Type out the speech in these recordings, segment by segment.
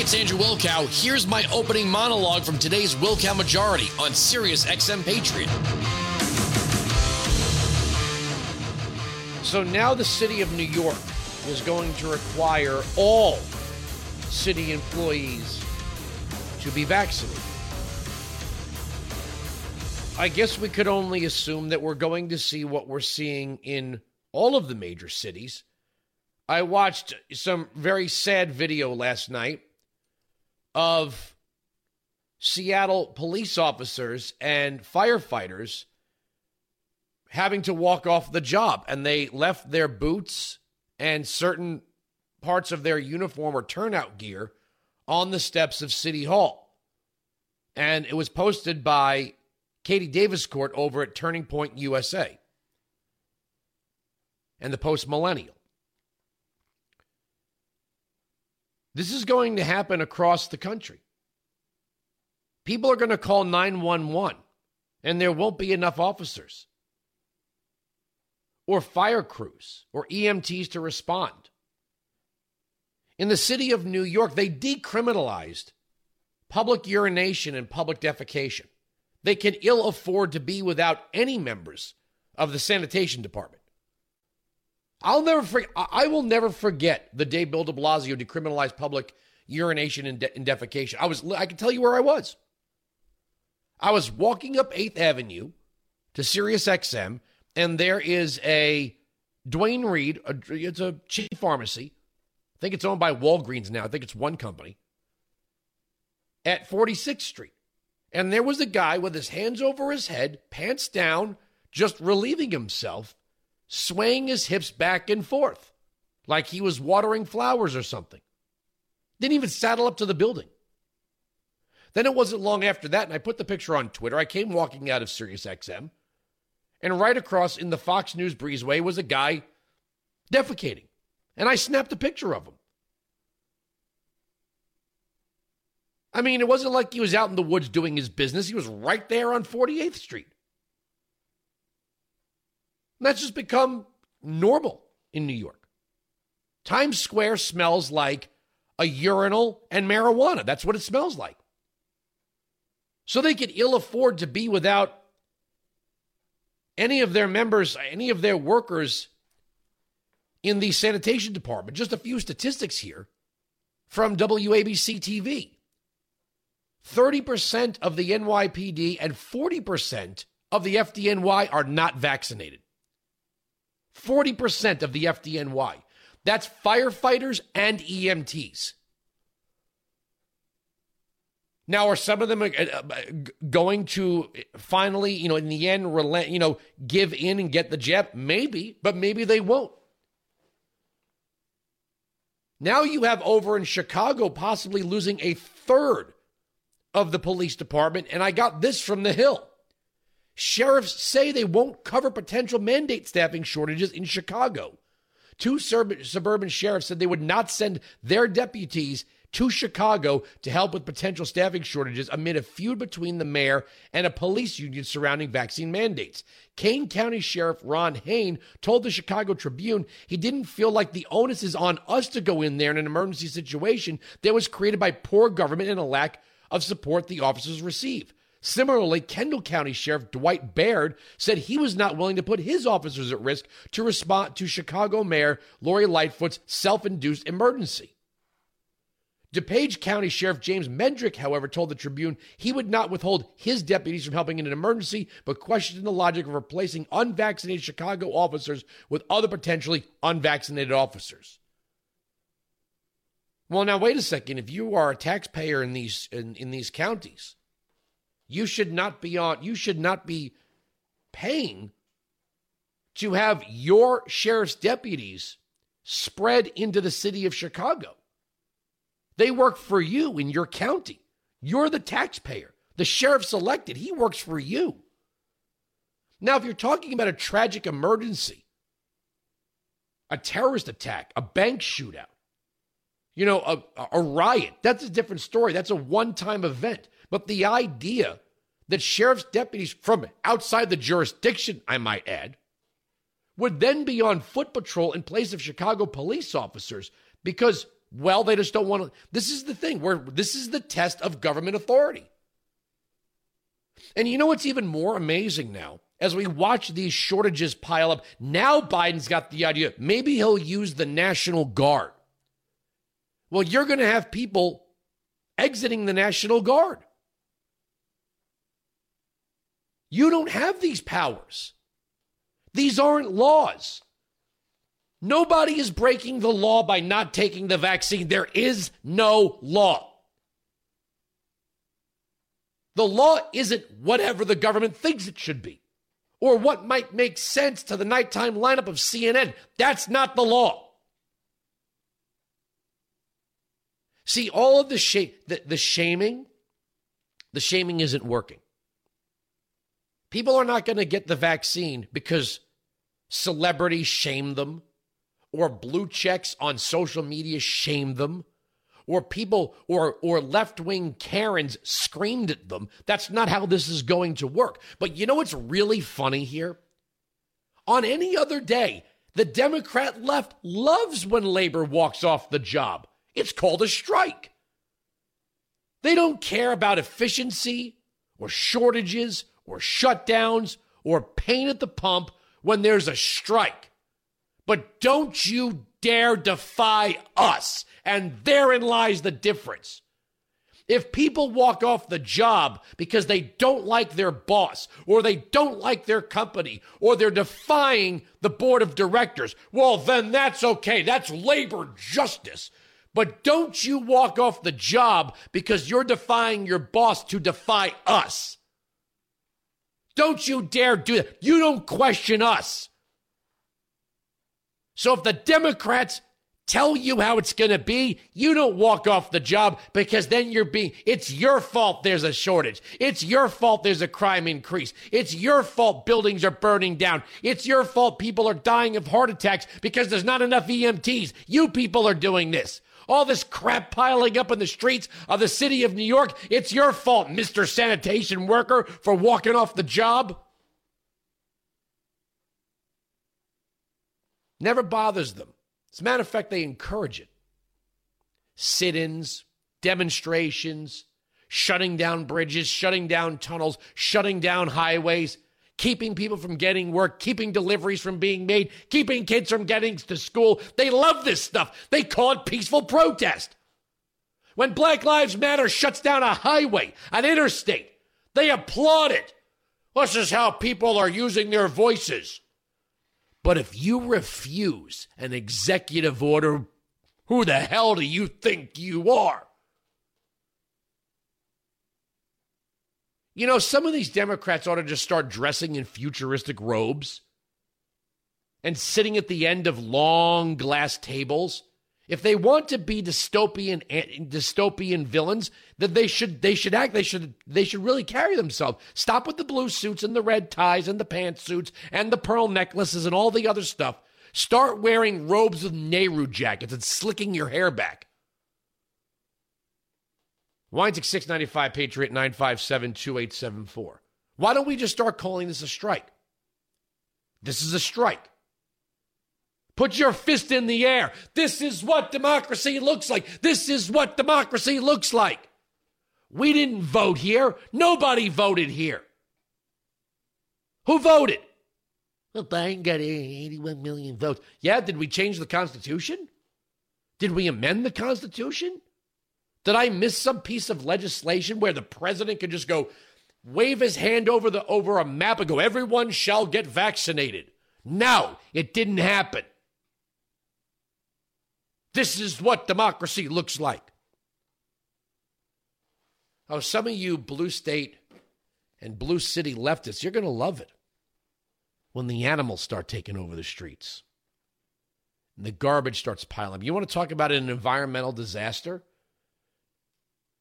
It's Andrew Wilkow. Here's my opening monologue from today's Wilkow Majority on Sirius XM Patriot. So now the city of New York is going to require all city employees to be vaccinated. I guess we could only assume that we're going to see what we're seeing in all of the major cities. I watched some very sad video last night of Seattle police officers and firefighters having to walk off the job and they left their boots and certain parts of their uniform or turnout gear on the steps of City Hall. And it was posted by Katie Daviscourt over at Turning Point USA and the Post Millennial. This is going to happen across the country. People are going to call 911 and there won't be enough officers or fire crews or EMTs to respond. In the city of New York, they decriminalized public urination and public defecation. They can ill afford to be without any members of the sanitation department. I'll never forget, I will never forget the day Bill de Blasio decriminalized public urination and, de- and defecation. I was I can tell you where I was. I was walking up 8th Avenue to Sirius XM and there is a Duane Reade. a, it's a cheap pharmacy. I think it's owned by Walgreens now. I think it's one company at 46th Street. And there was a guy with his hands over his head, pants down, just relieving himself, swaying his hips back and forth like he was watering flowers or something. Didn't even saddle up to the building. Then it wasn't long after that, and I put the picture on Twitter. I came walking out of Sirius XM, and right across in the Fox News breezeway was a guy defecating. And I snapped a picture of him. I mean, it wasn't like he was out in the woods doing his business. He was right there on 48th Street. And that's just become normal in New York. Times Square smells like a urinal and marijuana. That's what it smells like. So they could ill afford to be without any of their members, any of their workers in the sanitation department. Just a few statistics here from WABC TV. 30% of the NYPD and 40% of the FDNY are not vaccinated. 40% of the FDNY. That's firefighters and EMTs. Now, are some of them uh, uh, going to finally, you know, in the end, relent, you know, give in and get the jab? Maybe, but maybe they won't. Now you have over in Chicago possibly losing a third of the police department. And I got this from the Hill. Sheriffs say they won't cover potential mandate staffing shortages in Chicago. Two suburban sheriffs said they would not send their deputies to Chicago to help with potential staffing shortages amid a feud between the mayor and a police union surrounding vaccine mandates. Kane County Sheriff Ron Hain told the Chicago Tribune he didn't feel like the onus is on us to go in there in an emergency situation that was created by poor government and a lack of support the officers receive. Similarly, Kendall County Sheriff Dwight Baird said he was not willing to put his officers at risk to respond to Chicago Mayor Lori Lightfoot's self induced emergency. DuPage County Sheriff James Mendrick, however, told the Tribune he would not withhold his deputies from helping in an emergency, but questioned the logic of replacing unvaccinated Chicago officers with other potentially unvaccinated officers. Well, now wait a second. If you are a taxpayer in these in, in these counties, you should not be on. You should not be paying to have your sheriff's deputies spread into the city of Chicago. They work for you in your county. You're the taxpayer. The sheriff's elected. He works for you. Now, if you're talking about a tragic emergency, a terrorist attack, a bank shootout, you know, a, a riot, that's a different story. That's a one time event. But the idea that sheriff's deputies from outside the jurisdiction, I might add, would then be on foot patrol in place of Chicago police officers because Well, they just don't want to. This is the thing where this is the test of government authority. And you know what's even more amazing now? As we watch these shortages pile up, now Biden's got the idea maybe he'll use the National Guard. Well, you're going to have people exiting the National Guard. You don't have these powers. These aren't laws. Nobody is breaking the law by not taking the vaccine. There is no law. The law isn't whatever the government thinks it should be or what might make sense to the nighttime lineup of CNN. That's not the law. See, all of the, sh- the, the shaming, the shaming isn't working. People are not going to get the vaccine because celebrities shame them or blue checks on social media shame them or people or or left-wing Karens screamed at them. That's not how this is going to work. But you know what's really funny here? On any other day, the Democrat left loves when labor walks off the job. It's called a strike. They don't care about efficiency or shortages or shutdowns or pain at the pump when there's a strike. But don't you dare defy us. And therein lies the difference. If people walk off the job because they don't like their boss or they don't like their company or they're defying the board of directors, well, then that's okay. That's labor justice. But don't you walk off the job because you're defying your boss to defy us. Don't you dare do that. You don't question us. So if the Democrats tell you how it's going to be, you don't walk off the job because then you're being, it's your fault there's a shortage. It's your fault there's a crime increase. It's your fault buildings are burning down. It's your fault people are dying of heart attacks because there's not enough EMTs. You people are doing this. All this crap piling up in the streets of the city of New York, it's your fault, Mr. Sanitation Worker, for walking off the job. Never bothers them. As a matter of fact, they encourage it. Sit ins, demonstrations, shutting down bridges, shutting down tunnels, shutting down highways, keeping people from getting work, keeping deliveries from being made, keeping kids from getting to school. They love this stuff. They call it peaceful protest. When Black Lives Matter shuts down a highway, an interstate, they applaud it. This is how people are using their voices. But if you refuse an executive order, who the hell do you think you are? You know, some of these Democrats ought to just start dressing in futuristic robes and sitting at the end of long glass tables if they want to be dystopian eh, dystopian villains, then they should they should act they should they should really carry themselves. Stop with the blue suits and the red ties and the pantsuits and the pearl necklaces and all the other stuff. Start wearing robes with Nehru jackets and slicking your hair back. Weinzig 695 Patriot 957 2874. Why don't we just start calling this a strike? This is a strike. Put your fist in the air. This is what democracy looks like. This is what democracy looks like. We didn't vote here. Nobody voted here. Who voted? Well, Biden got 81 million votes. Yeah, did we change the Constitution? Did we amend the Constitution? Did I miss some piece of legislation where the president could just go wave his hand over the over a map and go, everyone shall get vaccinated? No, it didn't happen. This is what democracy looks like. Oh, some of you blue state and blue city leftists, you're going to love it when the animals start taking over the streets and the garbage starts piling up. You want to talk about an environmental disaster?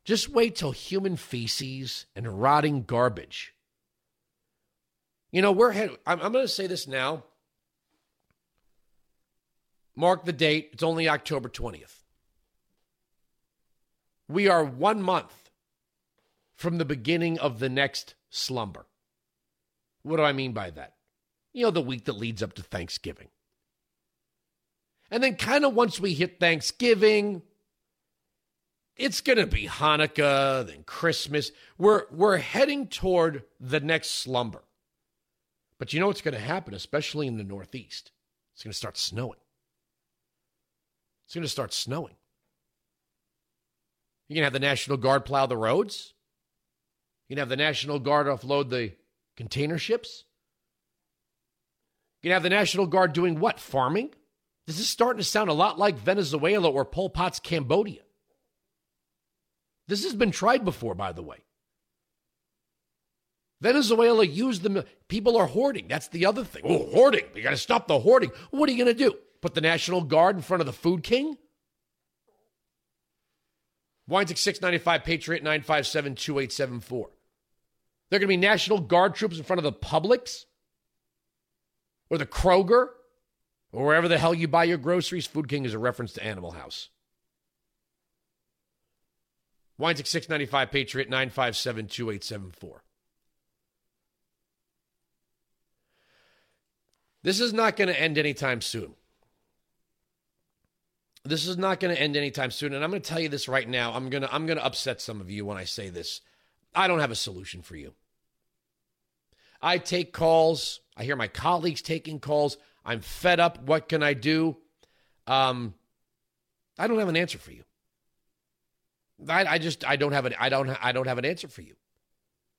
Just wait till human feces and rotting garbage. You know, we're head. I'm, I'm going to say this now. Mark the date. It's only October 20th. We are one month from the beginning of the next slumber. What do I mean by that? You know, the week that leads up to Thanksgiving. And then, kind of once we hit Thanksgiving, it's going to be Hanukkah, then Christmas. We're we're heading toward the next slumber. But you know what's going to happen, especially in the Northeast? It's going to start snowing. It's going to start snowing. You can have the National Guard plow the roads. You can have the National Guard offload the container ships. You can have the National Guard doing what? Farming? This is starting to sound a lot like Venezuela or Pol Pot's Cambodia. This has been tried before, by the way. Venezuela used the people are hoarding. That's the other thing. Oh, hoarding. We got to stop the hoarding. What are you going to do? Put the National Guard in front of the Food King? Weinzig 695 Patriot 957 2874. They're going to be National Guard troops in front of the Publix or the Kroger or wherever the hell you buy your groceries. Food King is a reference to Animal House. Weinzig 695 Patriot 957 2874. This is not going to end anytime soon. This is not going to end anytime soon and I'm going to tell you this right now. I'm going to I'm going to upset some of you when I say this. I don't have a solution for you. I take calls. I hear my colleagues taking calls. I'm fed up. What can I do? Um, I don't have an answer for you. I, I just I don't have an I don't I don't have an answer for you.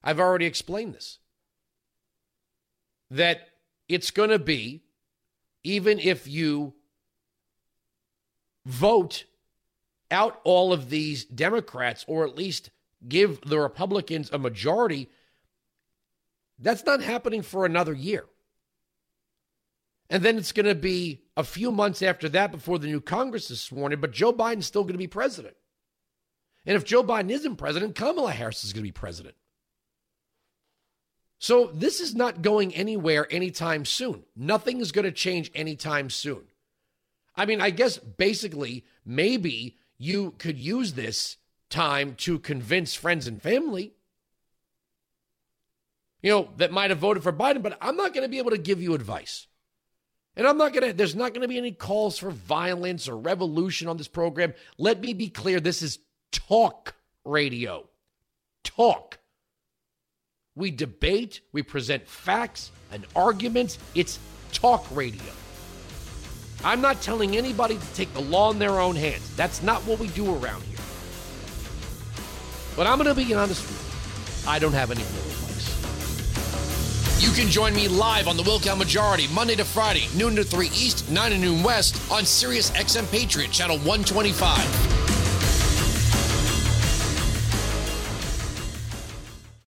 I've already explained this. That it's going to be, even if you vote out all of these Democrats or at least give the Republicans a majority, that's not happening for another year. And then it's going to be a few months after that before the new Congress is sworn in, but Joe Biden's still going to be president. And if Joe Biden isn't president, Kamala Harris is going to be president. So this is not going anywhere anytime soon. Nothing is going to change anytime soon. I mean, I guess basically, maybe you could use this time to convince friends and family, you know, that might have voted for Biden, but I'm not going to be able to give you advice. And I'm not going to, there's not going to be any calls for violence or revolution on this program. Let me be clear this is talk radio. Talk. We debate, we present facts and arguments. It's talk radio. I'm not telling anybody to take the law in their own hands. That's not what we do around here. But I'm going to be honest with you. I don't have any real advice. You can join me live on the Wilkow Majority Monday to Friday, noon to 3 East, 9 to noon West on Sirius XM Patriot, channel 125.